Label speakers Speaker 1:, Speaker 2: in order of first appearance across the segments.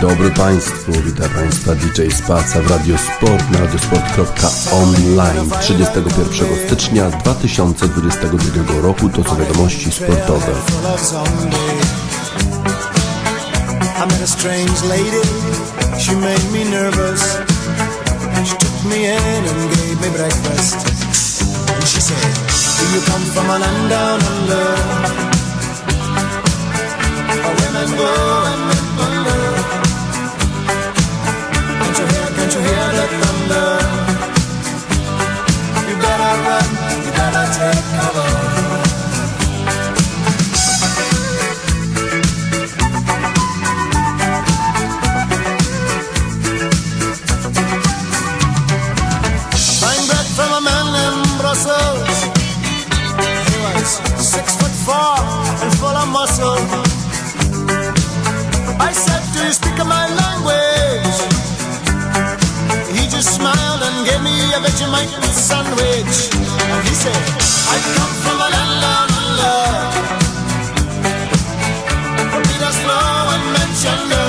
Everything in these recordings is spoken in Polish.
Speaker 1: dobry Państwu, witam Państwa DJ Spaca w Radio Sport na radiosport.online 31 stycznia 2022 roku. To są wiadomości sportowe. Go and Can't you hear the thunder? You better run, you better take cover. Buying gave me a Vegemite sandwich. And he said, I come from a land under. From Peter's Flow and Manchester.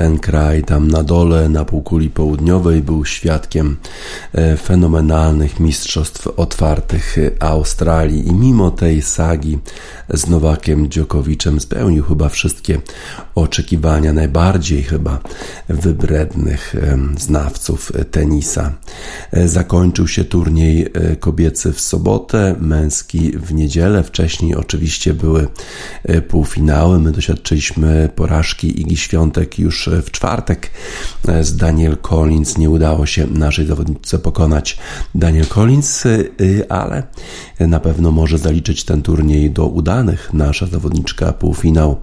Speaker 1: Ten kraj tam na dole, na półkuli południowej, był świadkiem e, fenomenalnych mistrzostw otwartych Australii i mimo tej sagi z Nowakiem Dziokowiczem spełnił chyba wszystkie oczekiwania najbardziej chyba wybrednych znawców tenisa. E, zakończył się turniej e, kobiecy w sobotę, męski w niedzielę. Wcześniej oczywiście były półfinały. My doświadczyliśmy porażki Igi Świątek już w czwartek z Daniel Collins. Nie udało się naszej zawodniczce pokonać Daniel Collins, ale na pewno może zaliczyć ten turniej do udanych. Nasza zawodniczka półfinał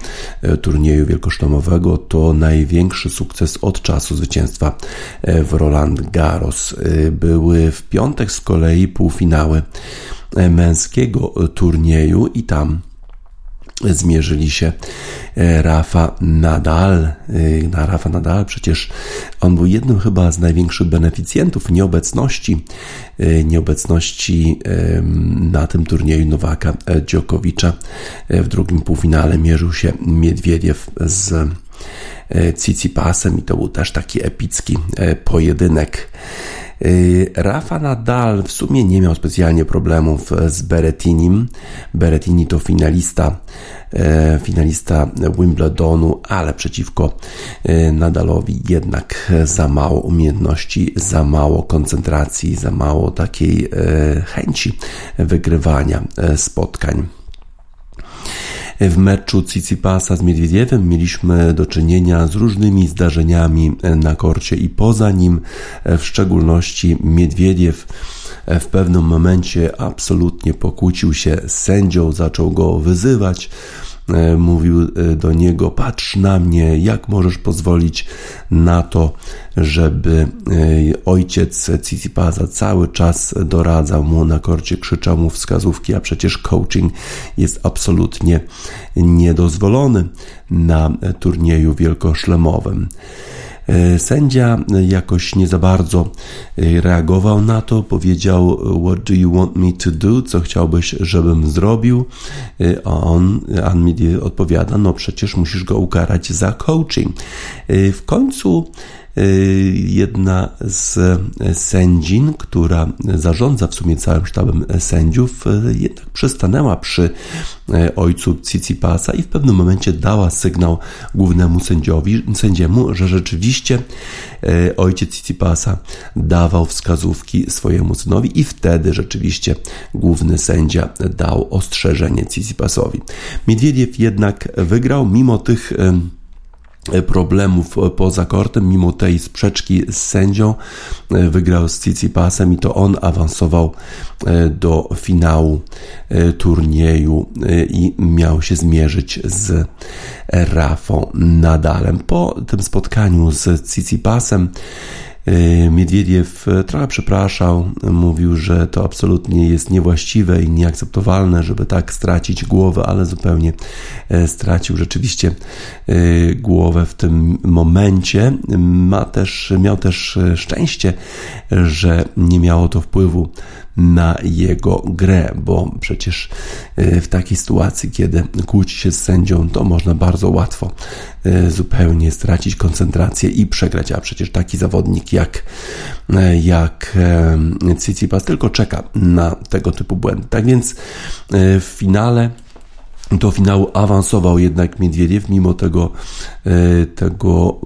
Speaker 1: turnieju wielkosztomowego to największy sukces od czasu zwycięstwa w Roland Garros. Były w piątek z kolei półfinały męskiego turnieju i tam zmierzyli się e, Rafa Nadal. E, na Rafa Nadal przecież on był jednym chyba z największych beneficjentów nieobecności, e, nieobecności na tym turnieju Nowaka Dziokowicza. W drugim półfinale mierzył się Miedwiediew z Cicipasem i to był też taki epicki pojedynek. Y, Rafa Nadal w sumie nie miał specjalnie problemów z Beretinim. Beretini to finalista, e, finalista Wimbledonu, ale przeciwko e, Nadalowi jednak za mało umiejętności, za mało koncentracji, za mało takiej e, chęci wygrywania spotkań. W meczu Tsitsipasa z Miedwiediewem mieliśmy do czynienia z różnymi zdarzeniami na korcie i poza nim, w szczególności Miedwiediew w pewnym momencie absolutnie pokłócił się z sędzią, zaczął go wyzywać. E, mówił e, do niego: Patrz na mnie, jak możesz pozwolić na to, żeby e, ojciec Cicipaza cały czas doradzał mu na korcie, krzyczał mu wskazówki, a przecież coaching jest absolutnie niedozwolony na turnieju wielkoszlemowym. E, sędzia jakoś nie za bardzo e, reagował na to, powiedział What do you want me to do? Co chciałbyś, żebym zrobił? E, a on, Anmidi odpowiada, no przecież musisz go ukarać za coaching. W końcu jedna z sędzin, która zarządza w sumie całym sztabem sędziów, y, jednak przystanęła przy y, ojcu Cicipasa i w pewnym momencie dała sygnał głównemu sędziowi, sędziemu, że rzeczywiście ojciec Cicipasa dawał wskazówki swojemu synowi i wtedy rzeczywiście główny sędzia dał ostrzeżenie Cicipasowi. Miedwiediew jednak wygrał mimo tych problemów poza kortem, mimo tej sprzeczki z sędzią, e, wygrał z Cicipasem i to on awansował e, do finału e, turnieju i miał się zmierzyć z Rafą Nadalem. Po tym spotkaniu z Cicipasem E, Miedwiediew e, trochę przepraszał, mówił, że to absolutnie jest niewłaściwe i nieakceptowalne, żeby tak stracić głowę, ale zupełnie e, stracił rzeczywiście głowę w tym momencie. Ma też, miał też szczęście, że nie miało to wpływu na jego grę, bo przecież e, w takiej sytuacji, kiedy kłóci się z sędzią, to można bardzo łatwo e, zupełnie stracić koncentrację i przegrać, a przecież taki zawodnik jak, e, jak Tsitsipas tylko czeka na tego typu błędy. Tak więc w finale do finału awansował jednak Miedwiediew, mimo tego, tego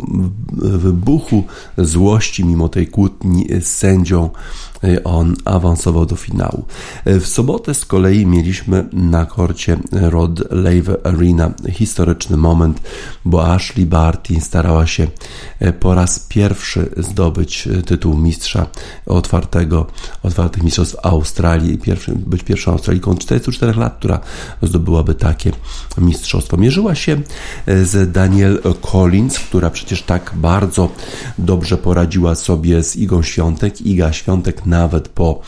Speaker 1: wybuchu złości, mimo tej kłótni z sędzią, on awansował do finału. Y, w sobotę z kolei mieliśmy na korcie Rod Laver Arena historyczny moment, bo Ashley Barty starała się y, po raz pierwszy zdobyć tytuł mistrza otwartego, otwartych mistrzostw Australii, pierwszy, być pierwszą Australijką od 44 lat, która zdobyłaby takie mistrzostwo. Mierzyła się z Daniel Collins, która przecież tak bardzo dobrze poradziła sobie z Igą Świątek. Iga Świątek nawet po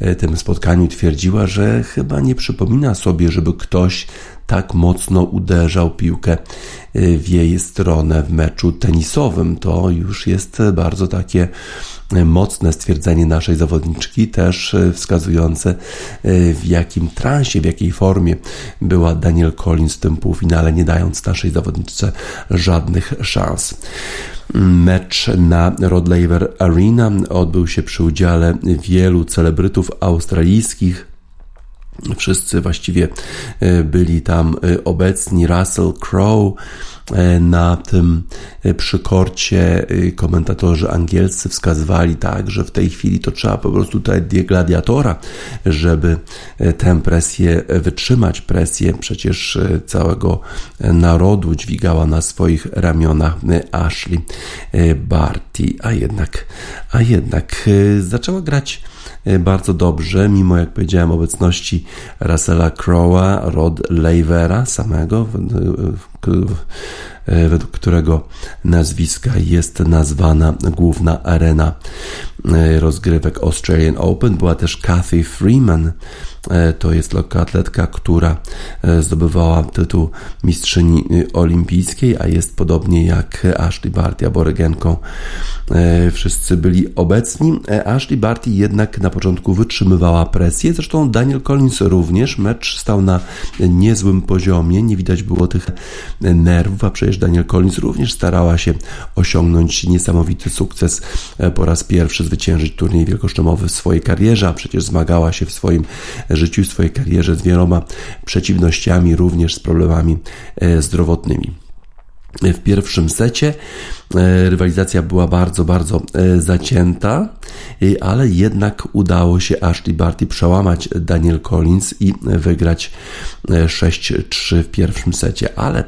Speaker 1: e, tym spotkaniu twierdziła, że chyba nie przypomina sobie, żeby ktoś tak mocno uderzał piłkę e, w jej stronę w meczu tenisowym. To już jest bardzo takie e, mocne stwierdzenie naszej zawodniczki, też wskazujące w jakim transie, w jakiej formie była Daniel Collins w tym półfinale, nie dając naszej zawodniczce żadnych szans. Mecz na Rod Laver Arena odbył się przy udziale wielu celebrytów australijskich. Wszyscy właściwie e, byli tam e, obecni. Russell Crowe, E, na tym przykorcie komentatorzy angielscy wskazywali tak, że w tej chwili to trzeba po prostu tutaj gladiatora, żeby tę presję wytrzymać, presję przecież całego narodu dźwigała na swoich ramionach Ashley Barty, a jednak, a jednak zaczęła grać bardzo dobrze, mimo jak powiedziałem obecności Russella Crowe'a, Rod Lavera samego, według którego nazwiska jest nazwana główna arena e, rozgrywek Australian Open. Była też Kathy Freeman, e, to jest lekkoatletka, która zdobywała tytuł mistrzyni olimpijskiej, a jest podobnie jak Ashley Barty, aborygenką. Wszyscy byli obecni. Ashley Barty jednak na początku wytrzymywała presję, zresztą Daniel Collins również. Mecz stał na niezłym poziomie, nie widać było tych nerwów, a przecież Daniel Collins również starała się osiągnąć niesamowity sukces, e, po raz pierwszy zwyciężyć turniej wielkoszlemowy w swojej karierze, a przecież zmagała się w swoim życiu, w swojej karierze z wieloma przeciwnościami, również z problemami e, zdrowotnymi. W pierwszym secie Rywalizacja była bardzo, bardzo zacięta, ale jednak udało się Ashley Barty przełamać Daniel Collins i wygrać 6-3 w pierwszym secie, ale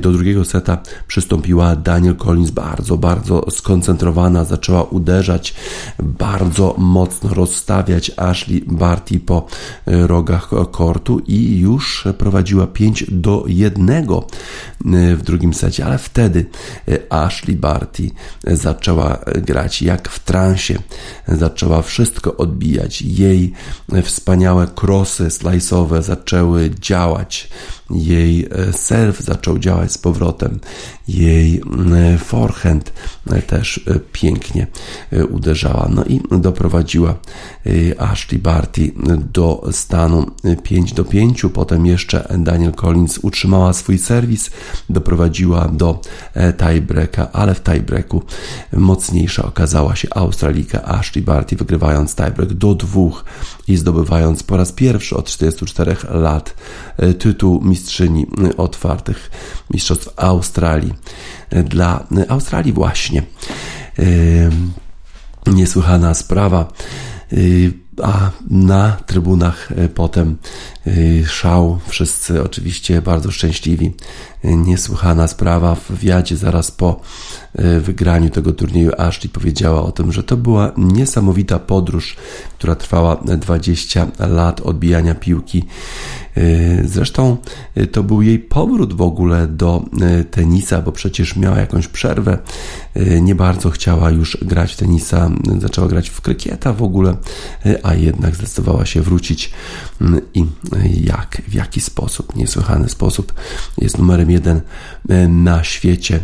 Speaker 1: do drugiego seta przystąpiła Daniel Collins bardzo, bardzo skoncentrowana, zaczęła uderzać bardzo mocno, rozstawiać Ashley Barty po rogach kortu i już prowadziła 5 do 1 w drugim secie, ale wtedy Ashley Barty zaczęła grać jak w transie, zaczęła wszystko odbijać. Jej wspaniałe krosy slice'owe zaczęły działać jej e, serw zaczął działać z powrotem, jej e, forehand e, też pięknie uderzała. No i doprowadziła Ashley Barty do stanu 5 do 5. Potem jeszcze Daniel Collins utrzymała swój serwis, doprowadziła do tiebreaka, ale w tiebreaku mocniejsza okazała się Australika Ashley Barty, wygrywając tiebreak do dwóch i zdobywając po raz pierwszy od 44 lat tytuł mistrzyni otwartych mistrzostw Australii. Dla Australii właśnie niesłychana sprawa. A na trybunach potem szał, wszyscy oczywiście bardzo szczęśliwi. Niesłychana sprawa w wywiadzie zaraz po wygraniu tego turnieju Ashley powiedziała o tym, że to była niesamowita podróż, która trwała 20 lat odbijania piłki zresztą to był jej powrót w ogóle do tenisa, bo przecież miała jakąś przerwę. Nie bardzo chciała już grać w tenisa, zaczęła grać w krykieta w ogóle, a jednak zdecydowała się wrócić. I jak, w jaki sposób, niesłychany sposób jest numerem jeden na świecie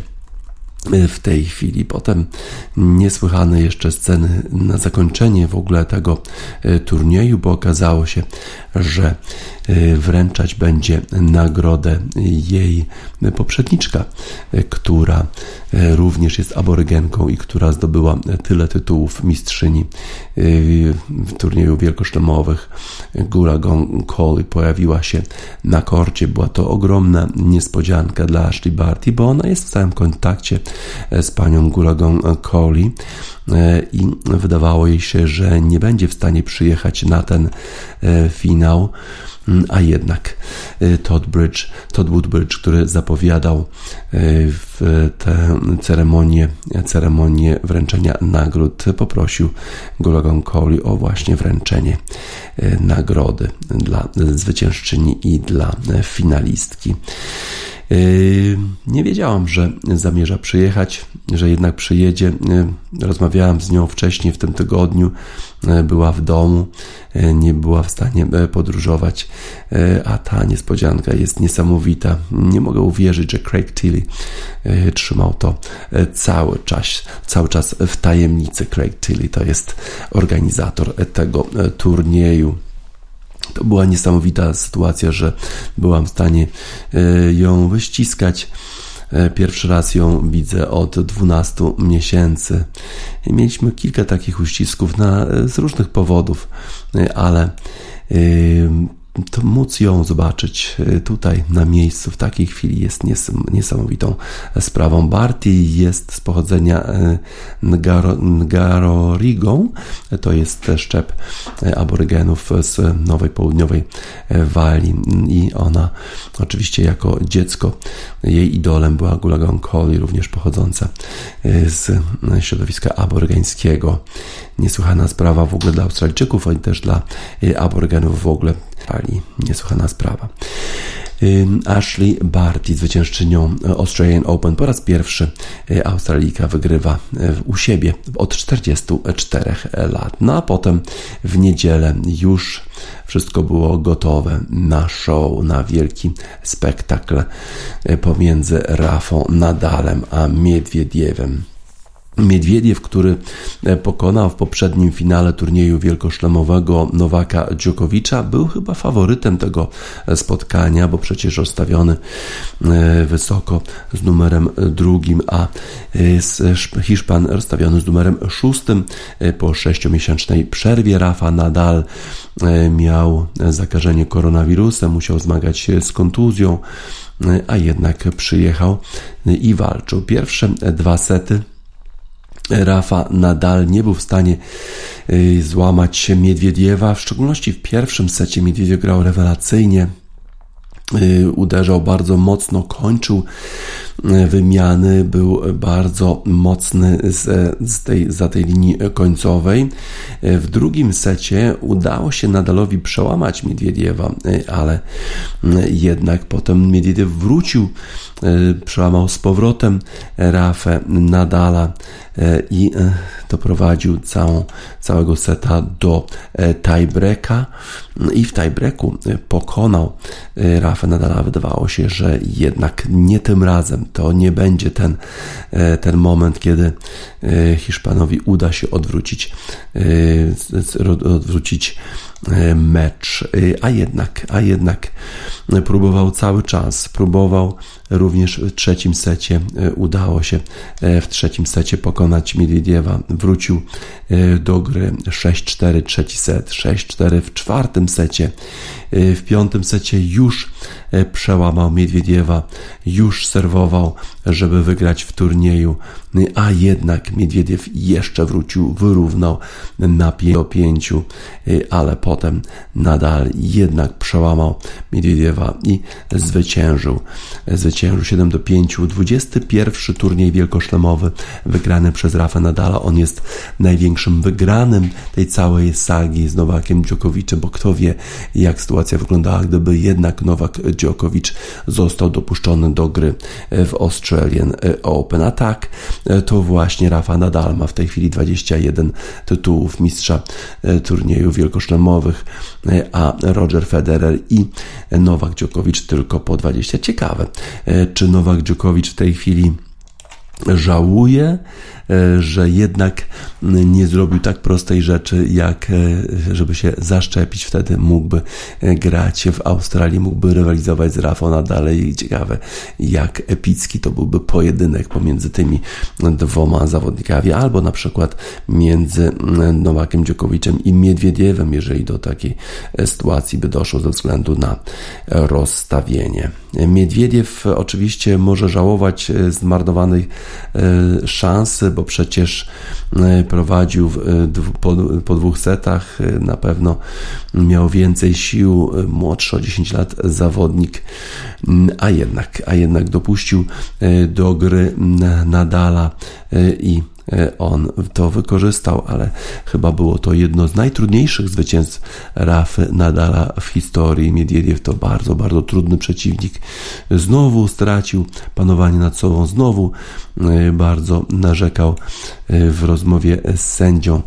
Speaker 1: w tej chwili. Potem niesłychane jeszcze sceny na zakończenie w ogóle tego turnieju, bo okazało się, że wręczać będzie nagrodę jej poprzedniczka, która y, również jest aborygenką i która zdobyła tyle tytułów mistrzyni y, w turnieju wielkoszlemowych. Gula Gong pojawiła się na korcie. Była to ogromna niespodzianka dla Ashley Barty, bo ona jest w stałym kontakcie z panią Gula Gong i wydawało jej się, że nie będzie w stanie przyjechać na ten finał. A jednak y, Todd Bridge, Todd Woodbridge, który zapowiadał y, w tę ceremonię, ceremonię wręczenia nagród, poprosił Gulagon Coley o właśnie wręczenie y, nagrody dla zwyciężczyni i dla finalistki. Nie wiedziałam, że zamierza przyjechać, że jednak przyjedzie. Rozmawiałam z nią wcześniej w tym tygodniu. Była w domu, nie była w stanie podróżować, a ta niespodzianka jest niesamowita. Nie mogę uwierzyć, że Craig Tilly trzymał to cały czas, cały czas w tajemnicy. Craig Tilly to jest organizator tego turnieju. To była niesamowita sytuacja, że byłam w stanie e, ją wyściskać. E, pierwszy raz ją widzę od 12 miesięcy. Mieliśmy kilka takich uścisków na, z różnych powodów, e, ale to móc ją zobaczyć e, tutaj na miejscu w takiej chwili jest niesamowitą sprawą. Barty jest z pochodzenia e, Ngaro, Ngarorigą, to jest szczep e, aborygenów z Nowej Południowej Walii i ona oczywiście jako dziecko jej idolem była Gulagon Coley, również pochodząca z środowiska aborygeńskiego. Niesłychana sprawa w ogóle dla Australijczyków, ale też dla aborygenów w ogóle Australii. Niesłychana sprawa. Ashley Barty, zwyciężczynią Australian Open, po raz pierwszy y, Australijka wygrywa y, u siebie od 44 lat. No a potem w niedzielę już wszystko było gotowe na show, na wielki spektakl pomiędzy Rafą Nadalem a Miedwiediewem. Miedwiediew, który e, pokonał w poprzednim finale turnieju wielkoszlemowego Nowaka Dżokowicza, był chyba faworytem tego e, spotkania, bo przecież rozstawiony e, wysoko z numerem drugim, a Hiszpan rozstawiony z numerem szóstym po sześciomiesięcznej przerwie. Rafa Nadal miał zakażenie koronawirusem, musiał zmagać się z kontuzją a jednak przyjechał i walczył. Pierwsze dwa sety Rafa nadal nie był w stanie złamać się Miedwiediewa, w szczególności w pierwszym secie Miedwiediew grał rewelacyjnie, uderzał bardzo mocno, kończył wymiany był bardzo mocny z, z tej, za tej linii końcowej. W drugim secie udało się Nadalowi przełamać Miedwiediewa, ale jednak potem Miedwiediew wrócił, przełamał z powrotem Rafę Nadala i doprowadził całą, całego seta do tiebreaka i w tiebreaku pokonał Rafę Nadala. Wydawało się, że jednak nie tym razem to nie będzie ten, ten moment, kiedy Hiszpanowi uda się odwrócić, odwrócić mecz, a jednak, a jednak próbował cały czas, próbował również w trzecim secie, udało się w trzecim secie pokonać Miedwiediewa, wrócił do gry 6-4 trzeci set, 6-4 w czwartym secie, w piątym secie już przełamał Miedwiediewa, już serwował, żeby wygrać w turnieju, a jednak Miedwiediew jeszcze wrócił, wyrównał na 5, ale potem nadal jednak przełamał Miedwiediewa i zwyciężył. Zwyciężył 7 do 5. 21 turniej wielkoszlemowy wygrany przez Rafa Nadala. On jest największym wygranym tej całej sagi z Nowakiem Djokoviczem, bo kto wie, jak sytuacja wyglądała, gdyby jednak Nowak Djokovic został dopuszczony do gry w Australian Open. A tak, to właśnie Rafa Nadal ma w tej chwili 21 tytułów mistrza turniejów wielkoszlemowych, a Roger Federer i Nowak Djokovic tylko po 20. Ciekawe, czy Nowak Djokovic w tej chwili żałuje, E, że jednak nie zrobił tak prostej rzeczy, jak e, żeby się zaszczepić. Wtedy mógłby e, grać w Australii, mógłby rywalizować z Rafą Nadal i ciekawe, jak epicki to byłby pojedynek pomiędzy tymi dwoma zawodnikami, albo na przykład między Nowakiem Dziokowiczem i Miedwiediewem, jeżeli do takiej sytuacji by doszło ze względu na rozstawienie. Miedwiediew oczywiście może żałować zmarnowanej szansy, bo przecież e, prowadził e, po, po dwóch setach, na pewno miał więcej sił, młodszy o 10 lat zawodnik, a jednak, a jednak dopuścił do gry Nadala i on to wykorzystał, ale chyba było to jedno z najtrudniejszych zwycięstw Rafy Nadala w historii. Miedwiediew to bardzo, bardzo trudny przeciwnik. Znowu stracił panowanie nad sobą, znowu e, bardzo narzekał e, w rozmowie z sędzią,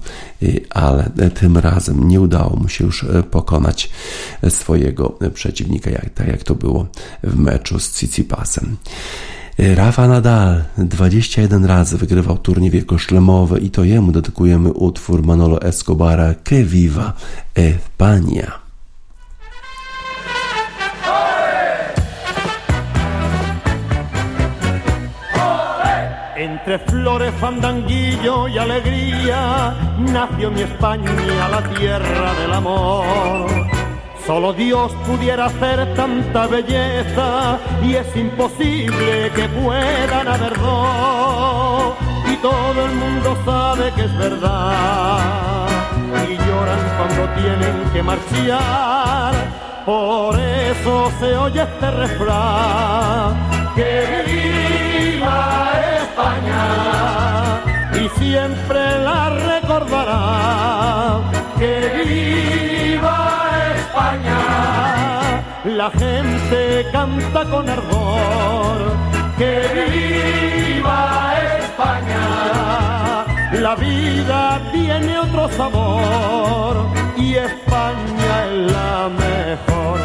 Speaker 1: ale tym razem nie udało mu się już pokonać swojego przeciwnika, jak, tak jak to było w meczu z Cicipasem. Rafa Nadal 21 razy wygrywał turniej wielkoszlemowy i to jemu dedykujemy utwór Manolo Escobara Que Viva España.
Speaker 2: Entre flores, fandanguillo y alegría nació mi España, la tierra del amor. Solo Dios pudiera hacer tanta belleza y es imposible que puedan haber dos. Y todo el mundo sabe que es verdad y lloran cuando tienen que marchar. Por eso se oye este refrán, que viva España y siempre la recordará, que viva la gente canta con ardor. ¡Que viva España! La vida tiene otro sabor y España es la mejor.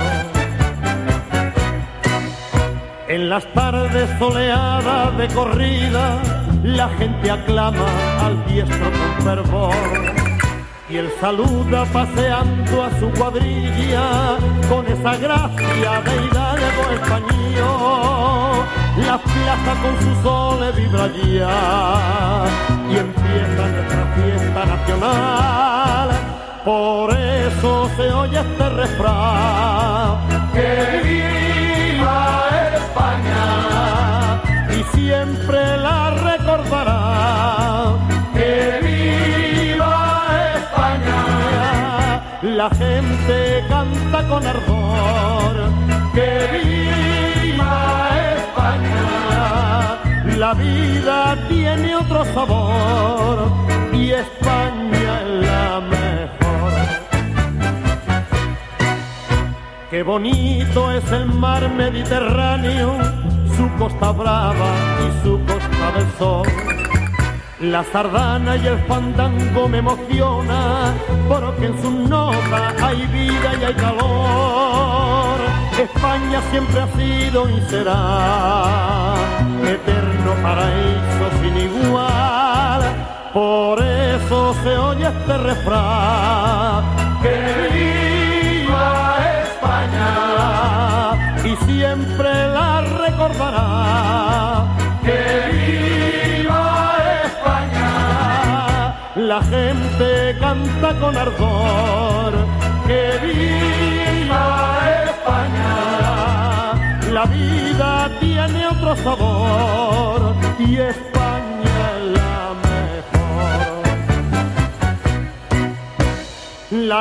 Speaker 2: En las tardes soleadas de corrida, la gente aclama al diestro con fervor y él saluda paseando a su cuadrilla con esa gracia de hidalgo español. La plaza con su sol vibra y empieza nuestra fiesta nacional. Por eso se oye este refrán. ¡Que viva España! siempre la recordará.
Speaker 3: ¡Que viva
Speaker 2: La gente canta con ardor.
Speaker 3: ¡Que viva España!
Speaker 2: La vida tiene otro sabor y España es la mejor. Qué bonito es el mar Mediterráneo su costa brava y su costa del sol. La sardana y el fandango me emociona porque en su nota hay vida y hay calor. España siempre ha sido y será eterno paraíso sin igual. Por eso se oye este refrán
Speaker 3: que viva España
Speaker 2: y siempre la recordará. La gente canta con ardor. ¡Que viva España! La vida tiene otro sabor y España es la mejor. La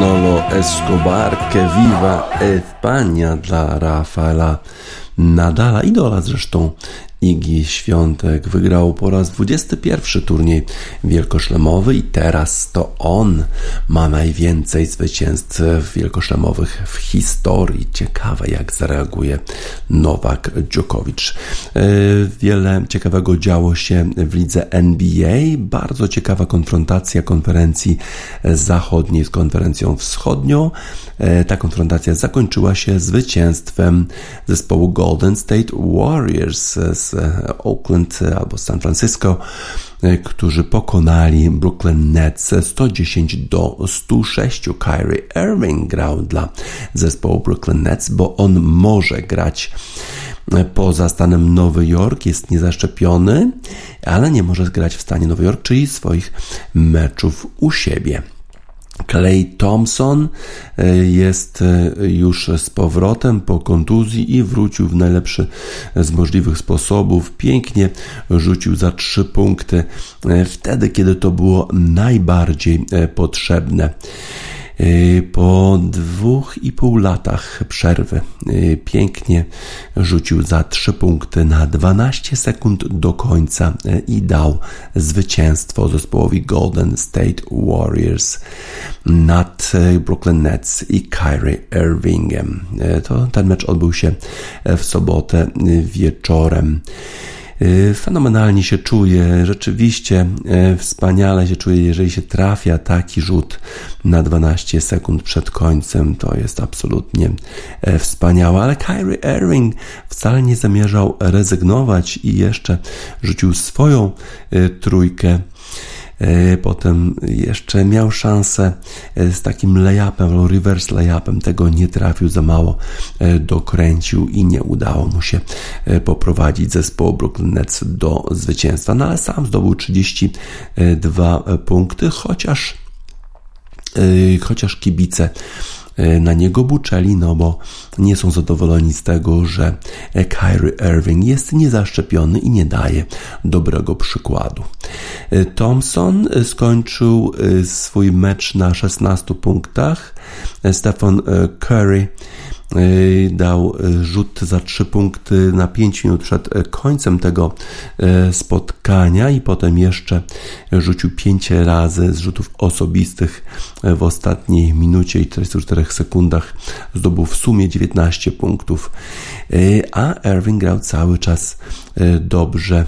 Speaker 1: Manolo Escobar, que viva España dla Rafaela Nadala, idola zresztą Igi Świątek wygrał po raz 21 turniej wielkoszlemowy i teraz to on ma najwięcej zwycięstw wielkoszlemowych w historii. Ciekawe jak zareaguje Nowak Djokovic. E, Wiele ciekawego działo się w lidze NBA. Bardzo ciekawa konfrontacja konferencji zachodniej z konferencją wschodnią. E, Ta konfrontacja zakończyła się zwycięstwem zespołu Golden State Warriors z Oakland albo San Francisco, e, którzy pokonali Brooklyn Nets 110 do 106. Kyrie Irving grał dla zespołu Brooklyn Nets, bo on może grać poza stanem Nowy Jork, jest niezaszczepiony, ale nie może grać w stanie Nowy Jork, czyli swoich meczów u siebie. Clay Thompson e, jest e, już z powrotem po kontuzji i wrócił w najlepszy z możliwych sposobów. Pięknie rzucił za trzy punkty e, wtedy, kiedy to było najbardziej potrzebne. Po dwóch i pół latach przerwy pięknie rzucił za trzy punkty na 12 sekund do końca i dał zwycięstwo zespołowi Golden State Warriors nad Brooklyn Nets i Kyrie Irvingem. To ten mecz odbył się w sobotę wieczorem. Fenomenalnie się czuję, rzeczywiście wspaniale się czuję, jeżeli się trafia taki rzut na 12 sekund przed końcem. To jest absolutnie wspaniałe, ale Kyrie Irving wcale nie zamierzał rezygnować i jeszcze rzucił swoją trójkę. Potem jeszcze miał szansę z takim layupem, reverse layupem, tego nie trafił za mało, dokręcił i nie udało mu się poprowadzić zespołu Brooklyn Nets do zwycięstwa. No ale sam zdobył 32 punkty, chociaż chociaż kibice na niego buczeli, no bo nie są zadowoleni z tego, że Kyrie Irving jest niezaszczepiony i nie daje dobrego przykładu. Thompson skończył swój mecz na 16 punktach. Stephen Curry dał rzut za 3 punkty na 5 minut przed końcem tego spotkania i potem jeszcze rzucił 5 razy z rzutów osobistych w ostatniej minucie i 44 sekundach zdobył w sumie 19 punktów, a Irving grał cały czas dobrze,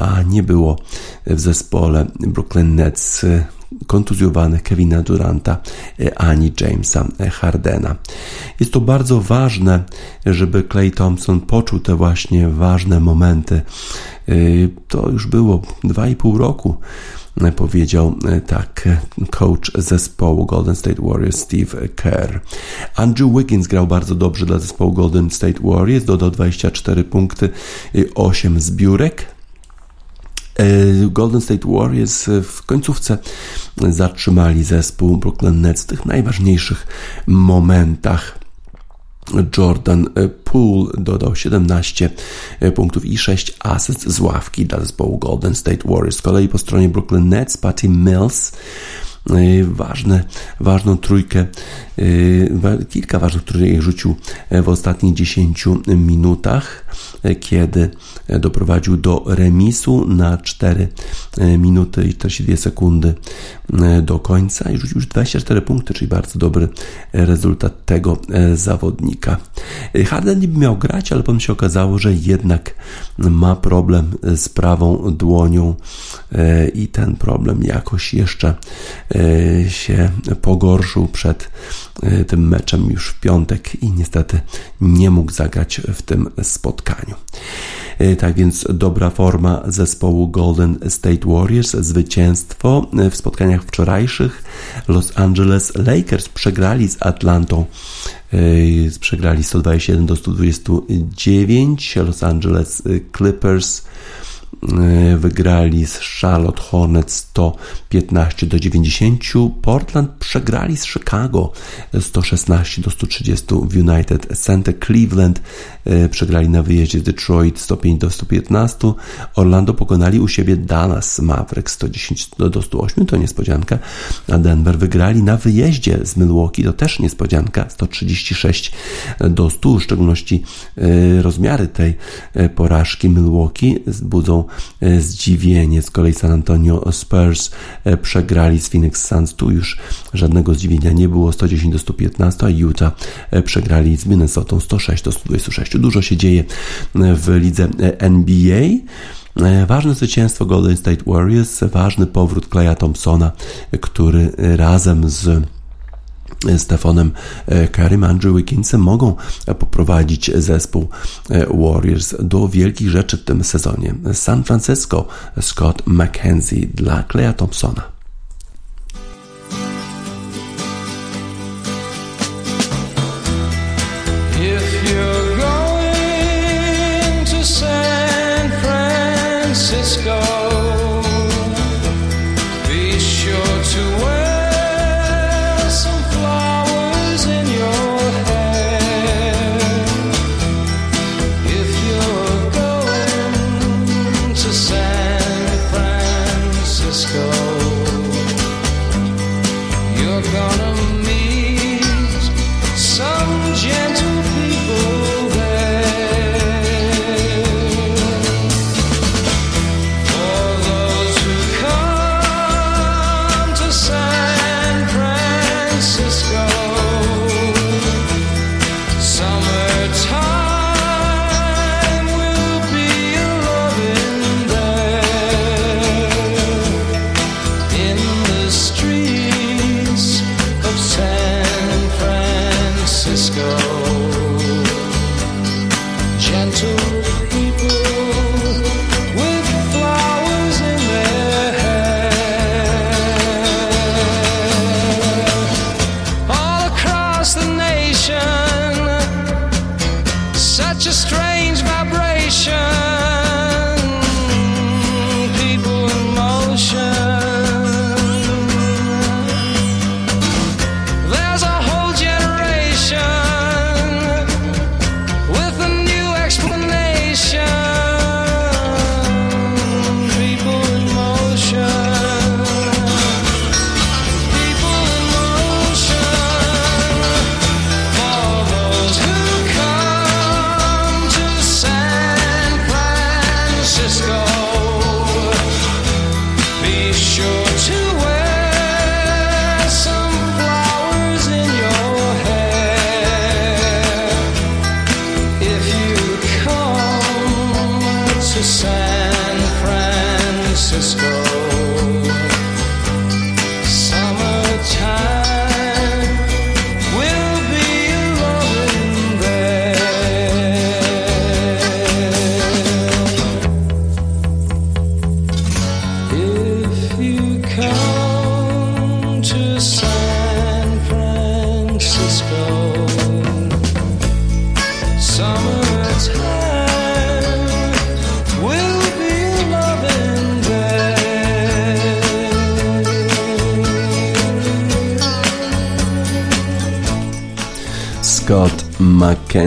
Speaker 1: a nie było w zespole Brooklyn Nets kontuzjowanych Kevina Duranta ani Jamesa Hardena. Jest to bardzo ważne, żeby Clay Thompson poczuł te właśnie ważne momenty. To już było 2,5 roku powiedział tak coach zespołu Golden State Warriors Steve Kerr. Andrew Wiggins grał bardzo dobrze dla zespołu Golden State Warriors, dodał 24 punkty, 8 zbiórek. E, Golden State Warriors w końcówce zatrzymali zespół Brooklyn Nets w tych najważniejszych momentach. Jordan Poole dodał 17 punktów i 6 asyst z ławki dla zespołu Golden State Warriors. Z kolei po stronie Brooklyn Nets Patty Mills e, ważne, ważną trójkę, e, kilka ważnych trójek rzucił w ostatnich 10 minutach, kiedy doprowadził do remisu na 4 e, minuty i 42 sekundy e, do końca i rzucił już 24 punkty, czyli bardzo dobry rezultat tego e, zawodnika. Harden niby miał grać, ale potem się okazało, że jednak ma problem z prawą dłonią i ten problem jakoś jeszcze się pogorszył przed tym meczem już w piątek i niestety nie mógł zagrać w tym spotkaniu. E, tak więc dobra forma zespołu Golden State Warriors, zwycięstwo w spotkaniach wczorajszych. Los Angeles Lakers przegrali z Atlantą przegrali 121 do 129. Los Angeles Clippers wygrali z Charlotte Hornets 115 do 90. Portland przegrali z Chicago 116 do 130 w United Center. Cleveland e, przegrali na wyjeździe Detroit 105 do 115. Orlando pokonali u siebie Dallas Mavericks 110 do 108. To niespodzianka. A Denver wygrali na wyjeździe z Milwaukee. To też niespodzianka. 136 do 100. W szczególności e, rozmiary tej porażki Milwaukee budzą E, zdziwienie. Z kolei San Antonio Spurs e, przegrali z Phoenix Suns. Tu już żadnego zdziwienia nie było. 110 do 115, a Utah e, przegrali z Minnesota 106 do 126. Dużo się dzieje w lidze NBA. Ważne zwycięstwo Golden State Warriors, ważny powrót Claya Thompsona, który razem z Stefanem Currym, Andrew Wigginsem mogą poprowadzić zespół e, Warriors do wielkich rzeczy w tym sezonie. San Francisco Scott McKenzie dla Claya Thompsona.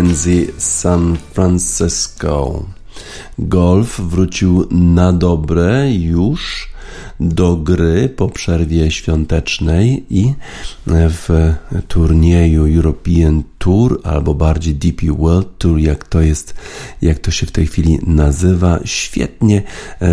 Speaker 1: Mackenzie San Francisco. Golf wrócił na dobre już do gry po przerwie świątecznej i w turnieju European Tour albo bardziej DP World Tour, jak to jest, jak to się w tej chwili nazywa, świetnie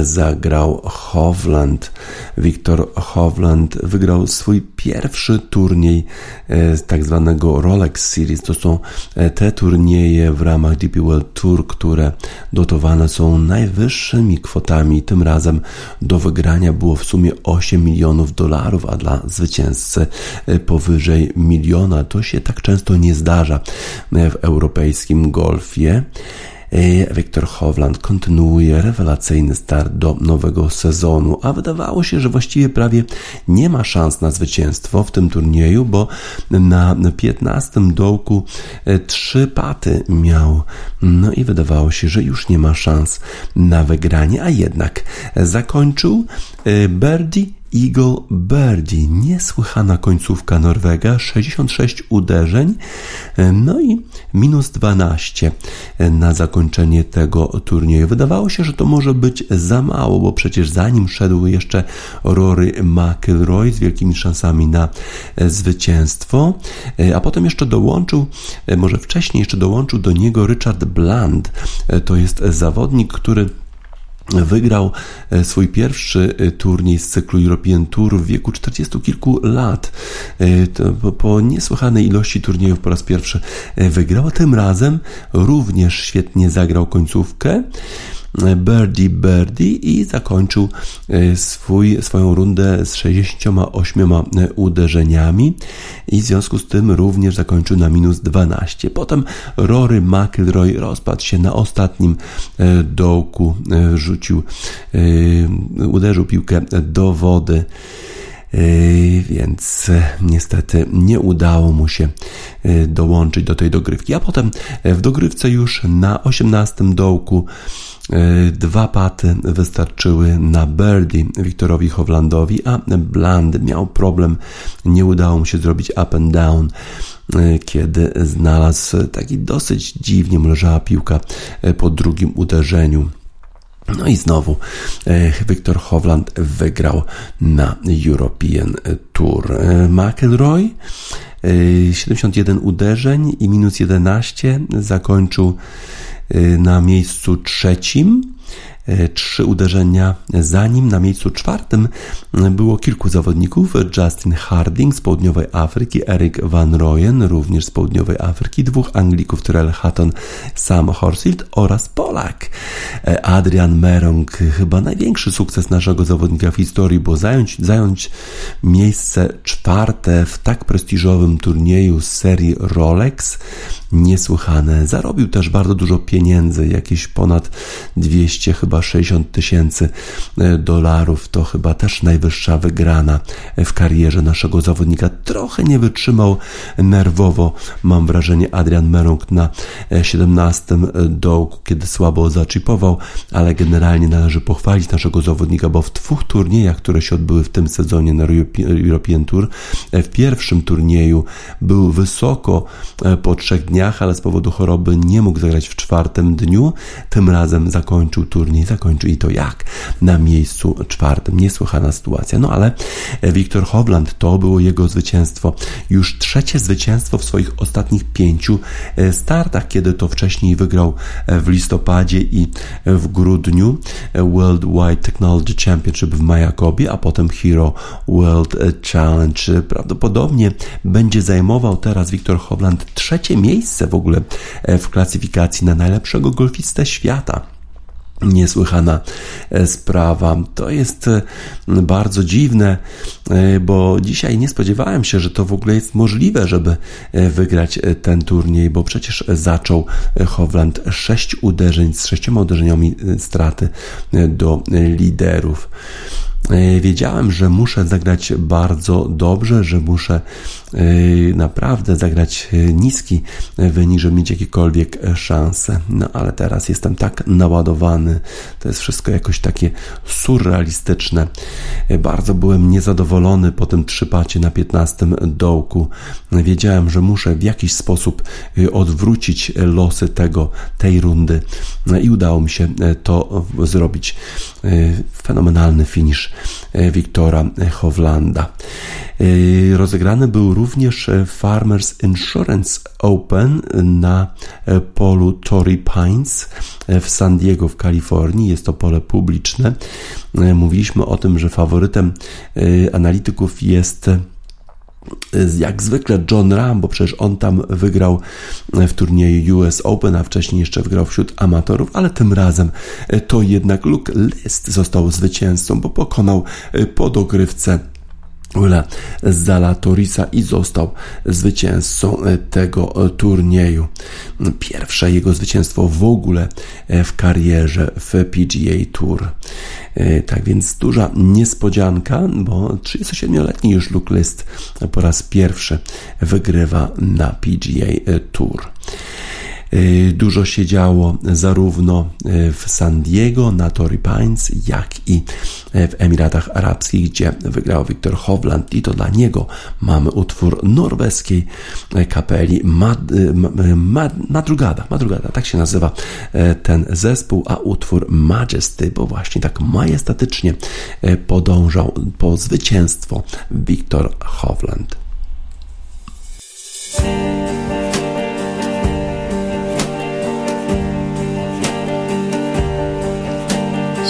Speaker 1: zagrał Hovland. Wiktor Hovland wygrał swój pierwszy turniej e, tak zwanego Rolex Series. To są e, te turnieje w ramach DP World Tour, które dotowane są najwyższymi kwotami. Tym razem do wygrania było w sumie 8 milionów dolarów, a dla zwycięzcy e, powyżej miliona. To się tak często nie zdarza w europejskim golfie. Wiktor Hovland kontynuuje rewelacyjny start do nowego sezonu, a wydawało się, że właściwie prawie nie ma szans na zwycięstwo w tym turnieju, bo na 15 dołku e, trzy paty miał. No i wydawało się, że już nie ma szans na wygranie, a jednak zakończył e, birdie Eagle Birdie. Niesłychana końcówka Norwega, 66 uderzeń, no i minus 12 na zakończenie tego turnieju. Wydawało się, że to może być za mało, bo przecież zanim szedł jeszcze Rory McIlroy z wielkimi szansami na zwycięstwo, a potem jeszcze dołączył, może wcześniej jeszcze dołączył do niego Richard Bland. To jest zawodnik, który Wygrał e, swój pierwszy e, turniej z cyklu European Tour w wieku 40 kilku lat. E, po niesłychanej ilości turniejów po raz pierwszy wygrał. Tym razem również świetnie zagrał końcówkę. Birdie Birdie i zakończył e, swój, swoją rundę z 68 e, uderzeniami i w związku z tym również zakończył na minus 12. Potem Rory McIlroy rozpadł się na ostatnim e, dołku, rzucił, uderzył piłkę do wody więc niestety nie udało mu się dołączyć do tej dogrywki. A potem w dogrywce już na 18 dołku dwa paty wystarczyły na birdie Wiktorowi Hovlandowi, a Bland miał problem, nie udało mu się zrobić up and down e, kiedy znalazł taki dosyć dziwnie mu leżała piłka e, po drugim uderzeniu. No i znowu Wiktor Hovland wygrał na European Tour. McElroy 71 uderzeń i minus 11 zakończył na miejscu trzecim trzy uderzenia za nim. Na miejscu czwartym było kilku zawodników. Justin Harding z południowej Afryki, Eric Van Rooyen również z południowej Afryki, dwóch Anglików, Tyrell Hatton, Sam Horsfield oraz Polak. E, Adrian Merong, chyba największy sukces naszego zawodnika w historii, bo zająć, zająć miejsce czwarte w tak prestiżowym turnieju z serii Rolex niesłychane. Zarobił też bardzo dużo pieniędzy, jakieś ponad 200 chyba chyba 60 tysięcy e, dolarów. To chyba też najwyższa wygrana w karierze naszego zawodnika. Trochę nie wytrzymał nerwowo, mam wrażenie, Adrian Merung na 17 e, dołku, kiedy słabo zaczipował, ale generalnie należy pochwalić naszego zawodnika, bo w dwóch turniejach, które się odbyły w tym sezonie na European Tour, e, w pierwszym turnieju był wysoko po trzech dniach, ale z powodu choroby nie mógł zagrać w czwartym dniu. Tym razem zakończył turniej zakończył i to jak? Na miejscu czwartym. Niesłychana sytuacja. No ale Wiktor Hovland to było jego zwycięstwo. Już trzecie zwycięstwo w swoich ostatnich pięciu e, startach, kiedy to wcześniej wygrał e, w listopadzie i w grudniu e, World Wide Technology Championship w Majakobie, a potem Hero World Challenge. Prawdopodobnie będzie zajmował teraz Wiktor Hovland trzecie miejsce w ogóle w klasyfikacji na najlepszego golfistę świata niesłychana e, sprawa. To jest e, bardzo dziwne, e, bo dzisiaj nie spodziewałem się, że to w ogóle jest możliwe, żeby wygrać ten turniej, bo przecież zaczął Hovland sześć uderzeń z sześcioma uderzeniami straty do liderów. E, wiedziałem, że muszę zagrać bardzo dobrze, że muszę e, naprawdę zagrać e, niski wynik, żeby mieć jakiekolwiek szanse. No ale teraz jestem tak naładowany, to jest wszystko jakoś takie surrealistyczne. Bardzo byłem niezadowolony po tym trzypacie na 15 dołku. Wiedziałem, że muszę w jakiś sposób odwrócić losy tego, tej rundy no i udało mi się to zrobić. Fenomenalny finish E, Wiktora Hovlanda. E, rozegrany był również Farmers Insurance Open na polu Torrey Pines w San Diego w Kalifornii. Jest to pole publiczne. E, mówiliśmy o tym, że faworytem analityków jest jak zwykle John Ram, bo przecież on tam wygrał w turnieju US Open, a wcześniej jeszcze wygrał wśród amatorów, ale tym razem to jednak Luke List został zwycięzcą, bo pokonał po dogrywce Ula Zalatorisa i został zwycięzcą tego turnieju. Pierwsze jego zwycięstwo w ogóle w karierze w PGA Tour. E, tak więc duża niespodzianka, bo 37-letni już Luke List po raz pierwszy wygrywa na PGA Tour. Y, dużo się działo zarówno y, w San Diego na Torrey Pines, jak i y, w Emiratach Arabskich, gdzie wygrał Viktor Hovland i to dla niego mamy utwór norweskiej kapeli Mad, Mad, Madrugada. Madrugada, tak się nazywa ten zespół, a utwór Majesty, bo właśnie tak majestatycznie podążał po zwycięstwo Viktor Hovland.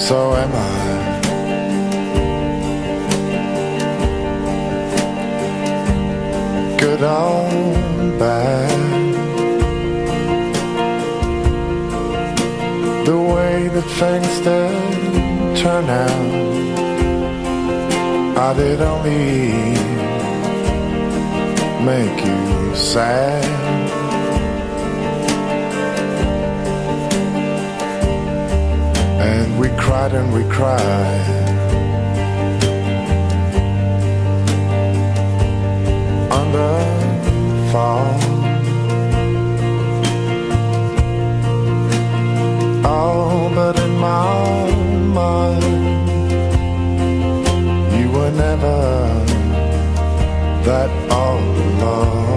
Speaker 1: So am I. Good or bad. The way that things did turn out, I did only make you sad. And we cried and we cried. Under fall. Oh, but in my mind, you were never that all alone.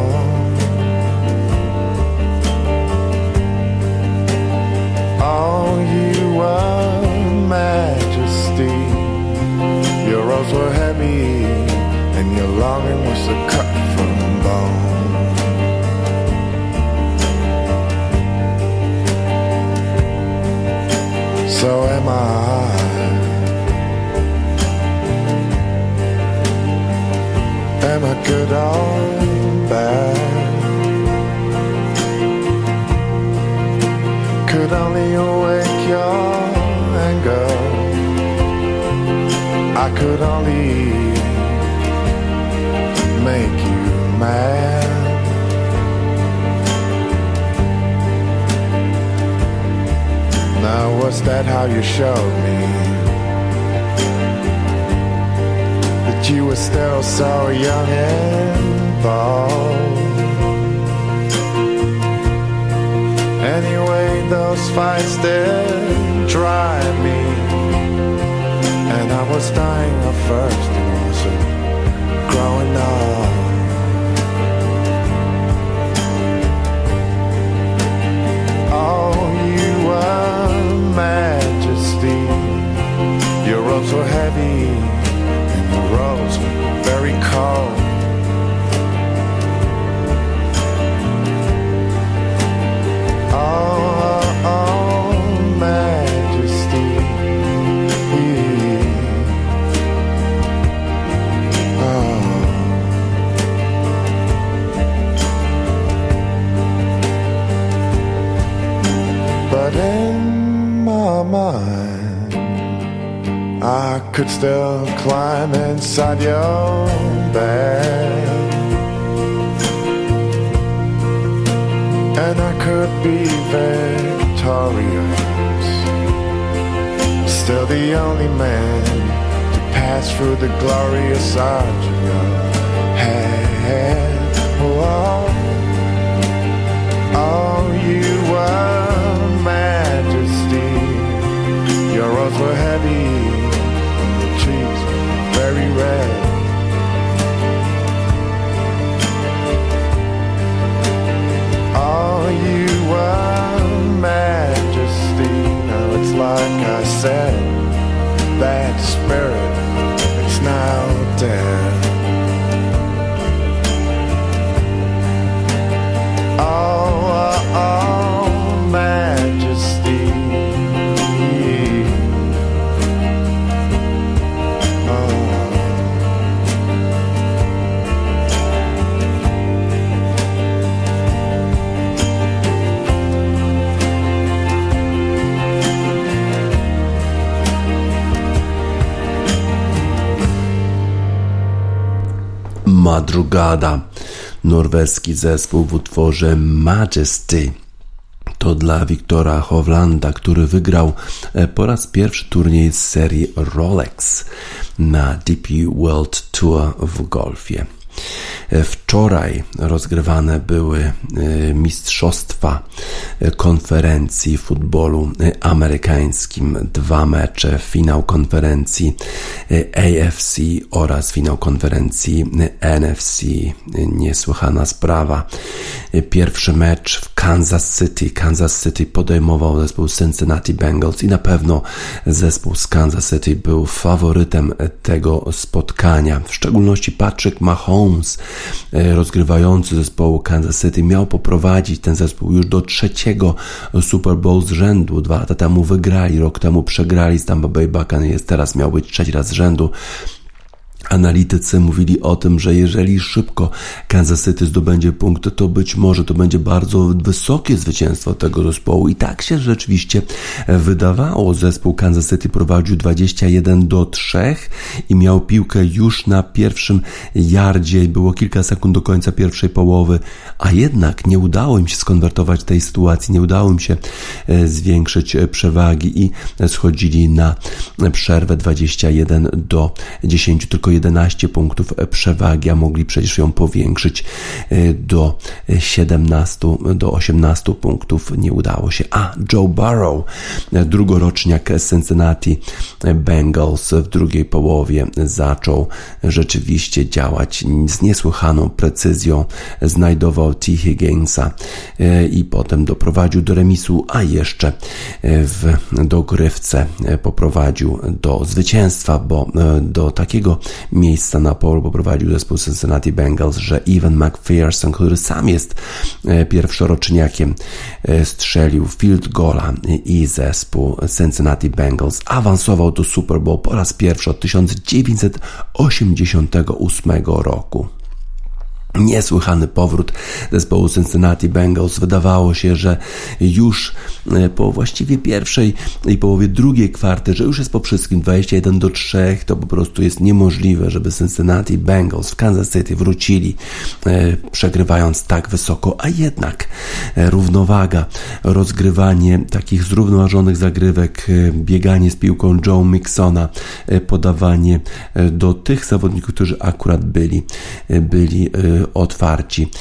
Speaker 1: Were heavy and your longing was a cut man to pass.
Speaker 4: through the glorious arch of your head. Oh, oh, you were majesty. Your rose were heavy, your cheeks very red. Oh, you were majesty. Now it's like I said, that spirit, it's now dead. Oh, oh, oh,
Speaker 1: Madrugada, norweski zespół w utworze Majesty. To dla Wiktora Hovlanda, który wygrał e, po raz pierwszy turniej z serii Rolex na DP World Tour w golfie. E, Wczoraj rozgrywane były e, mistrzostwa e, konferencji futbolu amerykańskim. Dwa mecze, finał konferencji AFC oraz finał konferencji NFC. Niesłychana sprawa. Pierwszy mecz w Kansas City. Kansas City podejmował zespół Cincinnati Bengals i na pewno zespół z Kansas City był faworytem tego spotkania. W szczególności Patrick Mahomes rozgrywający zespołu Kansas City miał poprowadzić ten zespół już do trzeciego Super Bowl z rzędu. Dwa lata temu wygrali, rok temu przegrali z Tampa Bay Buccaneers, teraz miał być trzeci raz z rzędu. Analitycy mówili o tym, że jeżeli szybko Kansas City zdobędzie punkty, to być może to będzie bardzo wysokie zwycięstwo tego zespołu. I tak się rzeczywiście wydawało. Zespół Kansas City prowadził 21 do 3 i miał piłkę już na pierwszym yardzie. Było kilka sekund do końca pierwszej połowy, a jednak nie udało im się skonwertować tej sytuacji, nie udało im się zwiększyć przewagi i schodzili na przerwę 21 do 10. Tylko 11 punktów przewagi, a mogli przecież ją powiększyć do 17, do 18 punktów. Nie udało się. A Joe Burrow, drugoroczniak Cincinnati Bengals w drugiej połowie zaczął rzeczywiście działać z niesłychaną precyzją. Znajdował T. Higginsa i potem doprowadził do remisu, a jeszcze w dogrywce poprowadził do zwycięstwa, bo do takiego miejsca na polu poprowadził zespół Cincinnati Bengals, że Evan McPherson, który sam jest pierwszoroczniakiem, strzelił field goala i zespół Cincinnati Bengals awansował do Super Bowl po raz pierwszy od 1988 roku. Niesłychany powrót zespołu Cincinnati Bengals. Wydawało się, że już po właściwie pierwszej i połowie drugiej kwarty, że już jest po wszystkim. 21 do 3, to po prostu jest niemożliwe, żeby Cincinnati Bengals w Kansas City wrócili, przegrywając tak wysoko, a jednak równowaga, rozgrywanie takich zrównoważonych zagrywek, bieganie z piłką Joe Mixona, podawanie do tych zawodników, którzy akurat byli, byli otwarci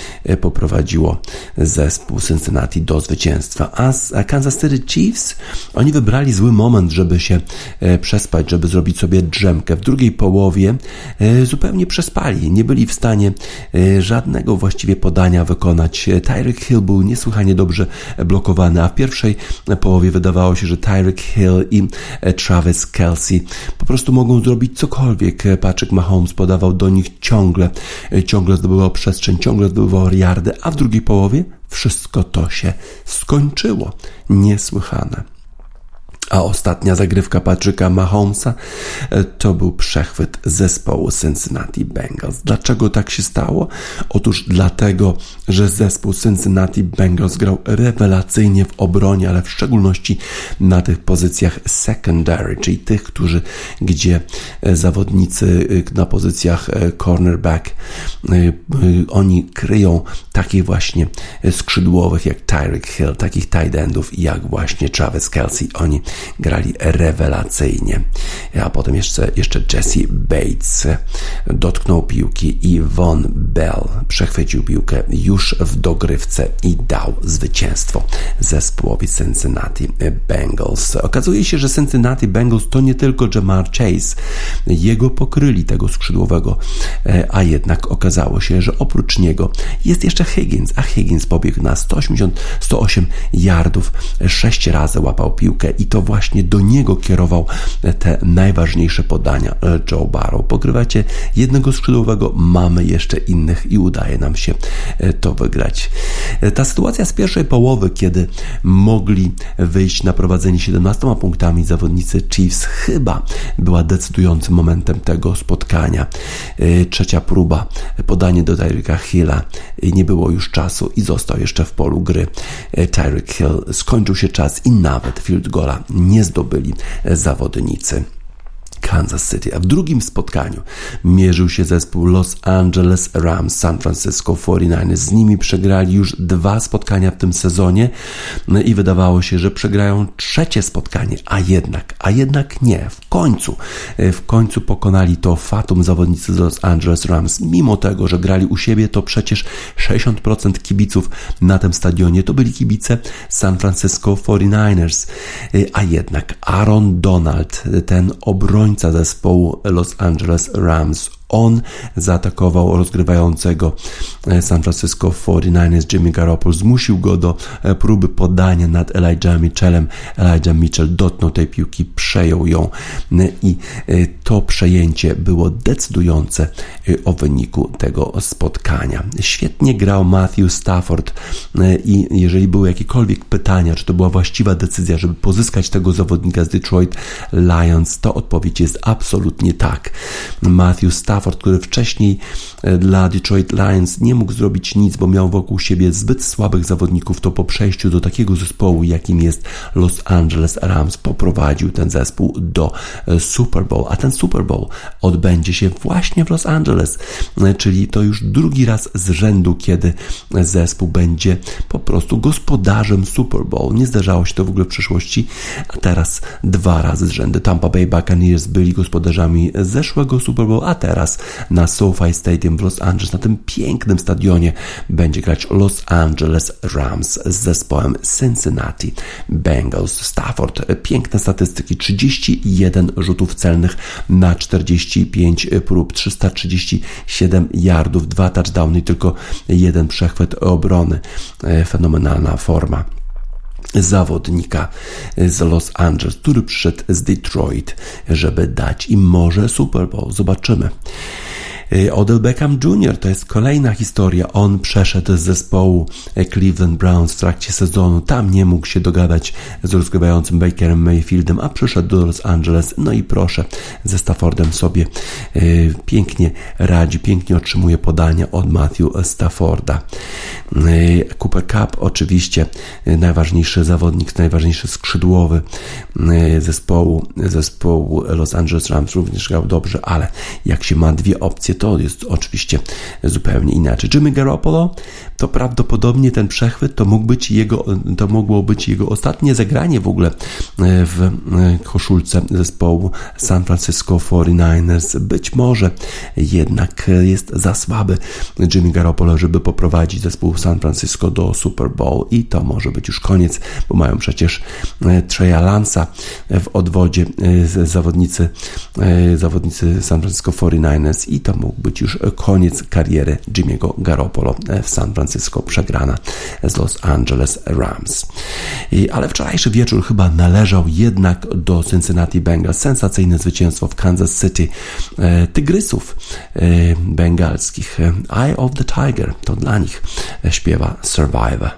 Speaker 1: poprowadziło zespół Cincinnati do zwycięstwa. A Kansas City Chiefs, oni wybrali zły moment, żeby się przespać, żeby zrobić sobie drzemkę. W drugiej połowie zupełnie przespali. Nie byli w stanie żadnego właściwie podania wykonać. Tyreek Hill był niesłychanie dobrze blokowany, a w pierwszej połowie wydawało się, że Tyreek Hill i Travis Kelsey po prostu mogą zrobić cokolwiek. Patrick Mahomes podawał do nich ciągle, ciągle zdobywał przestrzeń, ciągle zdobywał yardy, a w drugiej połowie wszystko to się skończyło. Niesłychane. A ostatnia zagrywka Patryka Mahomesa to był przechwyt zespołu Cincinnati Bengals. Dlaczego tak się stało? Otóż dlatego, że zespół Cincinnati Bengals grał rewelacyjnie w obronie, ale w szczególności na tych pozycjach secondary, czyli tych, którzy, gdzie zawodnicy na pozycjach cornerback, oni kryją takich właśnie skrzydłowych jak Tyreek Hill, takich tight endów jak właśnie Travis Kelsey. Oni grali rewelacyjnie. A potem jeszcze, jeszcze Jesse Bates dotknął piłki i Von Bell przechwycił piłkę już w dogrywce i dał zwycięstwo zespołowi Cincinnati Bengals. Okazuje się, że Cincinnati Bengals to nie tylko Jamar Chase. Jego pokryli tego skrzydłowego, e, a jednak okazało się, że oprócz niego jest jeszcze Higgins, a Higgins pobiegł na 180, 108 yardów, sześć razy łapał piłkę i to właśnie do niego kierował te najważniejsze podania e, Joe Barrow. Pokrywacie jednego skrzydłowego, mamy jeszcze innych i udaje nam się e, to wygrać. Ta sytuacja z pierwszej połowy, kiedy mogli wyjść na prowadzenie 17 punktami zawodnicy Chiefs, chyba była decydującym momentem tego spotkania. E, trzecia próba, podanie do Tyreeka Hilla, nie było już czasu i został jeszcze w polu gry. E, Tyreek Hill skończył się czas i nawet field goala nie zdobyli zawodnicy. Kansas City, a w drugim spotkaniu mierzył się zespół Los Angeles Rams San Francisco 49ers. Z nimi przegrali już dwa spotkania w tym sezonie no i wydawało się, że przegrają trzecie spotkanie, a jednak, a jednak nie. W końcu, e, w końcu pokonali to fatum zawodnicy z Los Angeles Rams. Mimo tego, że grali u siebie, to przecież 60% kibiców na tym stadionie to byli kibice San Francisco 49ers. E, a jednak Aaron Donald, ten obrońca obrońca zespołu Los Angeles Rams on zaatakował rozgrywającego e, San Francisco 49ers Jimmy Garoppolo, zmusił go do e, próby podania nad Elijah Mitchellem. Elijah Mitchell dotknął tej piłki, przejął ją e, i to przejęcie było decydujące o wyniku tego spotkania. Świetnie grał Matthew Stafford i jeżeli były jakiekolwiek pytania, czy to była właściwa decyzja, żeby pozyskać tego zawodnika z Detroit Lions, to odpowiedź jest absolutnie tak. Matthew Stafford Stafford, który wcześniej e, dla Detroit Lions nie mógł zrobić nic, bo miał wokół siebie zbyt słabych zawodników, to po przejściu do takiego zespołu, jakim jest Los Angeles Rams, poprowadził ten zespół do e, Super Bowl, a ten Super Bowl odbędzie się właśnie w Los Angeles, e, czyli to już drugi raz z rzędu, kiedy zespół będzie po prostu gospodarzem Super Bowl. Nie zdarzało się to w ogóle w przeszłości, a teraz dwa razy z rzędu. Tampa Bay Buccaneers byli gospodarzami zeszłego Super Bowl, a teraz na SoFi Stadium w Los Angeles, na tym pięknym stadionie będzie grać Los Angeles Rams z zespołem Cincinnati Bengals. Stafford, piękne statystyki, 31 rzutów celnych na 45 prób, 337 yardów, dwa touchdowny i tylko jeden przechwyt obrony. E, fenomenalna forma zawodnika z Los Angeles, który przyszedł z Detroit, żeby dać im może Super Bowl. Zobaczymy. Y, Odell Beckham Jr. to jest kolejna historia. On przeszedł z zespołu Cleveland Browns w trakcie sezonu. Tam nie mógł się dogadać z rozgrywającym Bakerem Mayfieldem, a przyszedł do Los Angeles. No i proszę, ze Staffordem sobie y, pięknie radzi, pięknie otrzymuje podania od Matthew Stafforda. Y, Cooper Cup oczywiście najważniejszy zawodnik, najważniejszy skrzydłowy zespołu, zespołu Los Angeles Rams również grał dobrze, ale jak się ma dwie opcje, to jest oczywiście zupełnie inaczej. Jimmy Garoppolo to prawdopodobnie ten przechwyt to, mógł być jego, to mogło być jego ostatnie zagranie w ogóle e, w e, koszulce zespołu San Francisco 49ers. Być może jednak jest za słaby Jimmy Garoppolo, żeby poprowadzić zespół San Francisco do Super Bowl i to może być już koniec, bo mają przecież e, Treya Lansa w odwodzie zawodnicy, zawodnicy San Francisco 49ers i to mógł być już koniec kariery Jimmy'ego Garoppolo w San Francisco, przegrana z Los Angeles Rams. I, ale wczorajszy wieczór chyba należał jednak do Cincinnati Bengals. Sensacyjne zwycięstwo w Kansas City e, Tygrysów e, bengalskich. Eye of the Tiger to dla nich śpiewa Survivor.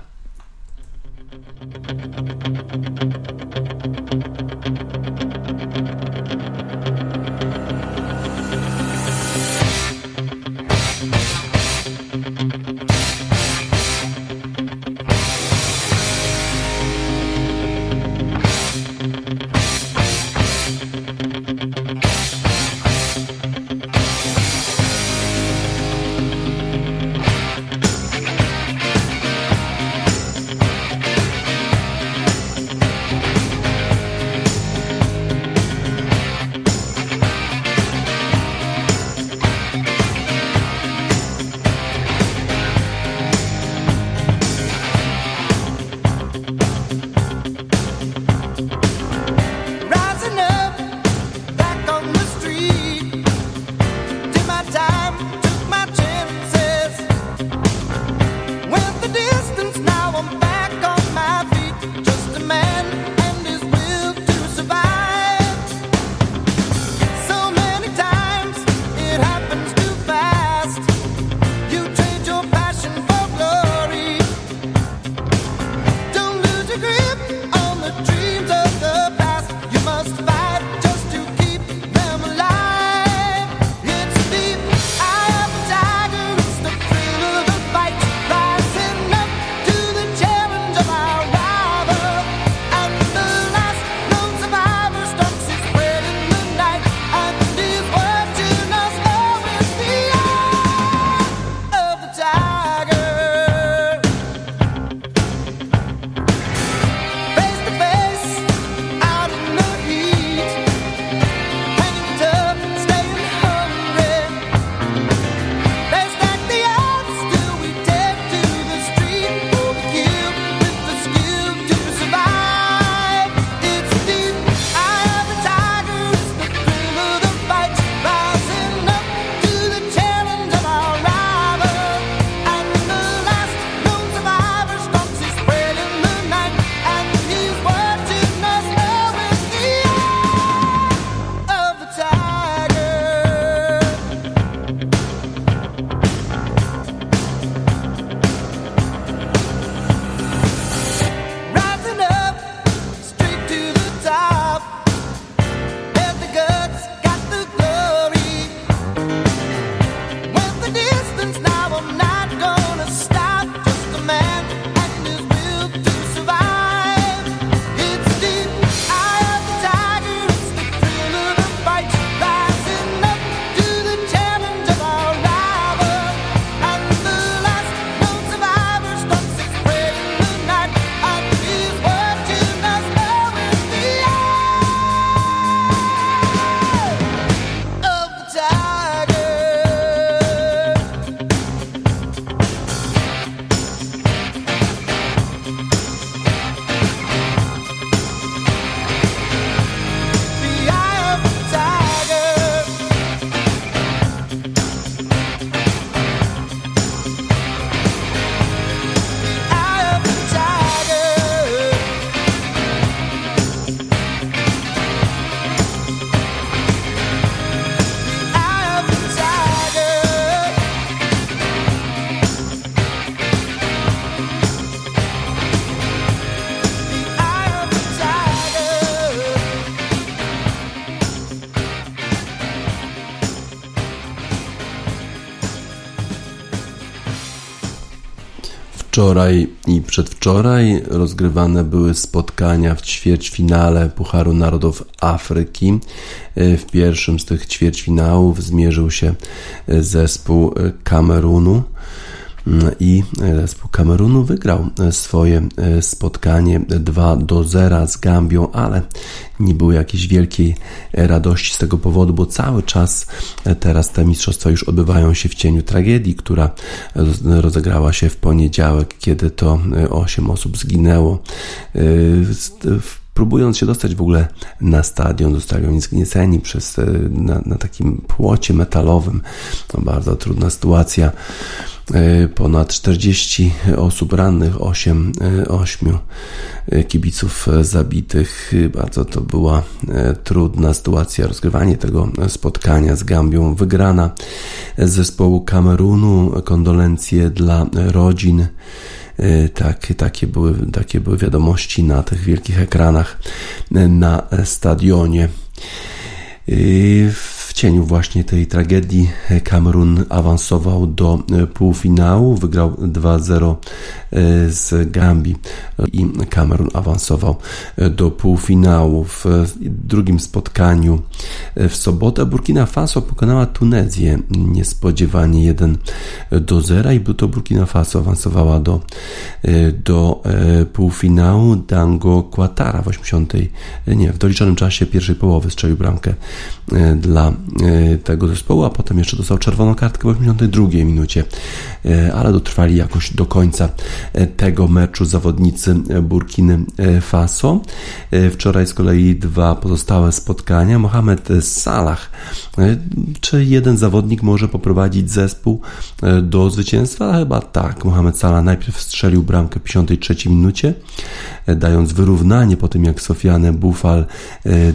Speaker 1: Wczoraj i przedwczoraj rozgrywane były spotkania w ćwierćfinale Pucharu Narodów Afryki. W pierwszym z tych ćwierćfinałów zmierzył się zespół Kamerunu i zespół Kamerunu wygrał swoje spotkanie 2 do 0 z Gambią, ale nie było jakiejś wielkiej radości z tego powodu, bo cały czas teraz te mistrzostwa już odbywają się w cieniu tragedii, która rozegrała się w poniedziałek, kiedy to 8 osób zginęło próbując się dostać w ogóle na stadion, zostali oni zgnieceni przez, na, na takim płocie metalowym. To bardzo trudna sytuacja. E, ponad 40 osób rannych, 8, 8 e, kibiców zabitych. Bardzo to była e, trudna sytuacja. Rozgrywanie tego spotkania z Gambią wygrana z zespołu Kamerunu. Kondolencje dla rodzin. Tak, takie, były, takie były wiadomości na tych wielkich ekranach na stadionie. W w cieniu właśnie tej tragedii Kamerun awansował do e, półfinału, wygrał 2-0 e, z Gambii i Kamerun awansował e, do półfinału. W drugim spotkaniu w sobotę Burkina Faso pokonała Tunezję niespodziewanie 1 do 0 i to Burkina Faso awansowała do, do półfinału. Dango Quatara w 80, nie, w doliczonym czasie pierwszej połowy strzelił bramkę dla tego zespołu, a potem jeszcze dostał czerwoną kartkę w 82 minucie, e, ale dotrwali jakoś do końca e, tego meczu zawodnicy Burkiny Faso. Wczoraj z kolei dwa pozostałe spotkania. Mohamed Salah. Czy jeden zawodnik może poprowadzić zespół do zwycięstwa? Chyba tak. Mohamed Salah najpierw strzelił bramkę w 53 minucie, dając wyrównanie po tym, jak Sofiane Bufal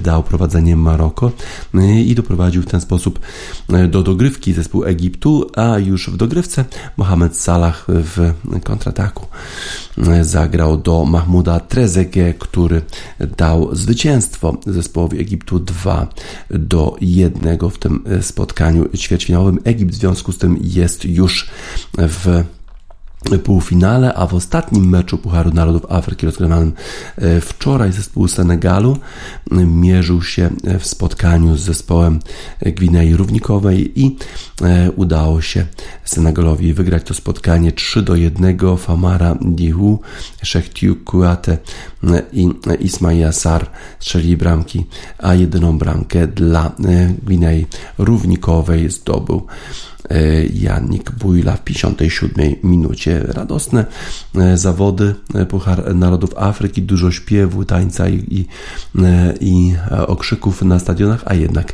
Speaker 1: dał prowadzenie Maroko i doprowadził w ten sposób e, do dogrywki zespół Egiptu, a już w dogrywce Mohamed Salah w kontrataku e, zagrał do Mahmuda Trezege, który dał zwycięstwo zespołowi Egiptu 2 do 1 w tym spotkaniu ćwierćfinałowym. Egipt w związku z tym jest już w półfinale, a w ostatnim meczu Pucharu Narodów Afryki rozgrywanym e, wczoraj zespół Senegalu mierzył się e, w spotkaniu z zespołem Gwinei Równikowej i e, udało się Senegalowi wygrać to spotkanie 3 do 1. Famara Dihu, Szechtiu Kuate i Ismail Sar strzeli bramki, a jedyną bramkę dla Gwinei Równikowej zdobył E, Janik Bujla w 57 minucie. Radosne e, zawody e, Puchar Narodów Afryki, dużo śpiewu, tańca i, i, i okrzyków na stadionach, a jednak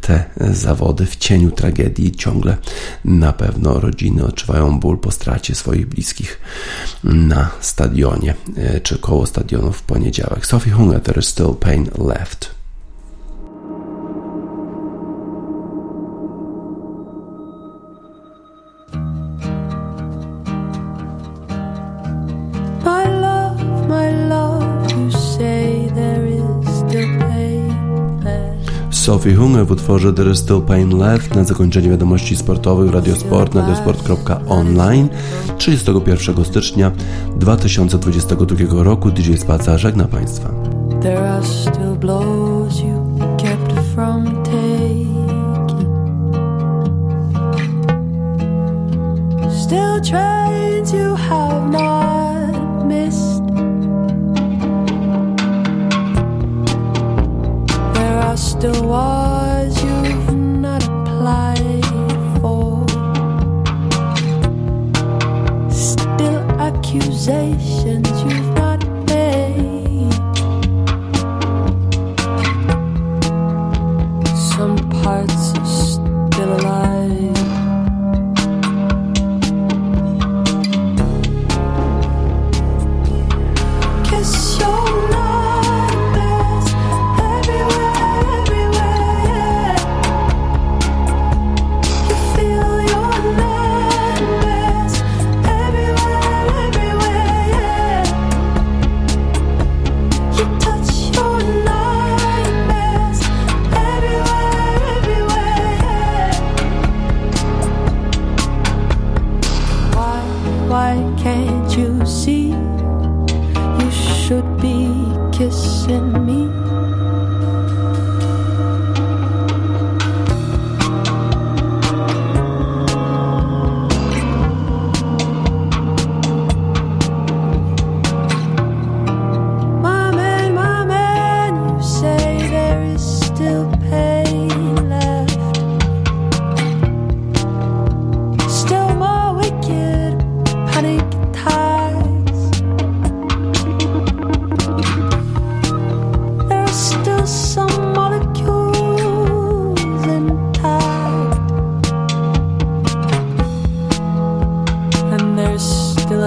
Speaker 1: te zawody w cieniu tragedii ciągle na pewno rodziny odczuwają ból po stracie swoich bliskich na stadionie czy koło stadionu w poniedziałek. Sophie Hunger, there is still pain left. Sophie Hunger w utworze There is Still Pain Left na zakończenie wiadomości sportowych Radiosport na radiosport.online 31 stycznia 2022 roku. DJ Spaca żegna Państwa. There are still blows you kept from taking. Still trains you have not still wars you've not applied for. Still accusations you've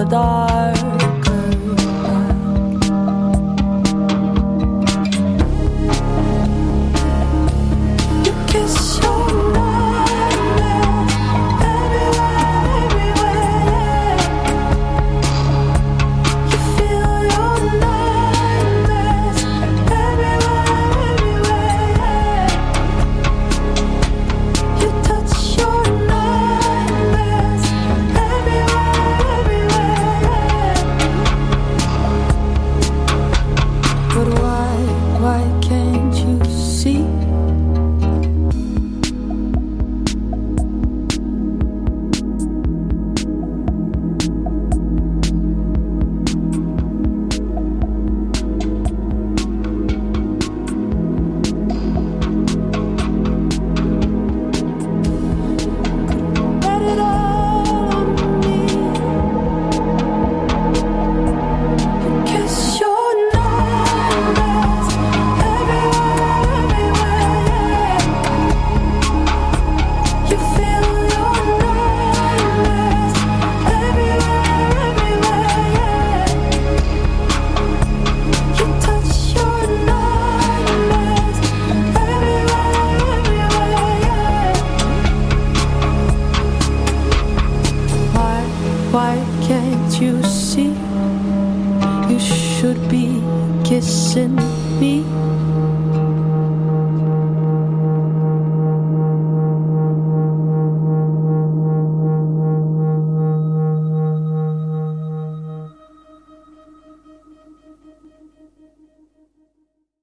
Speaker 5: dark.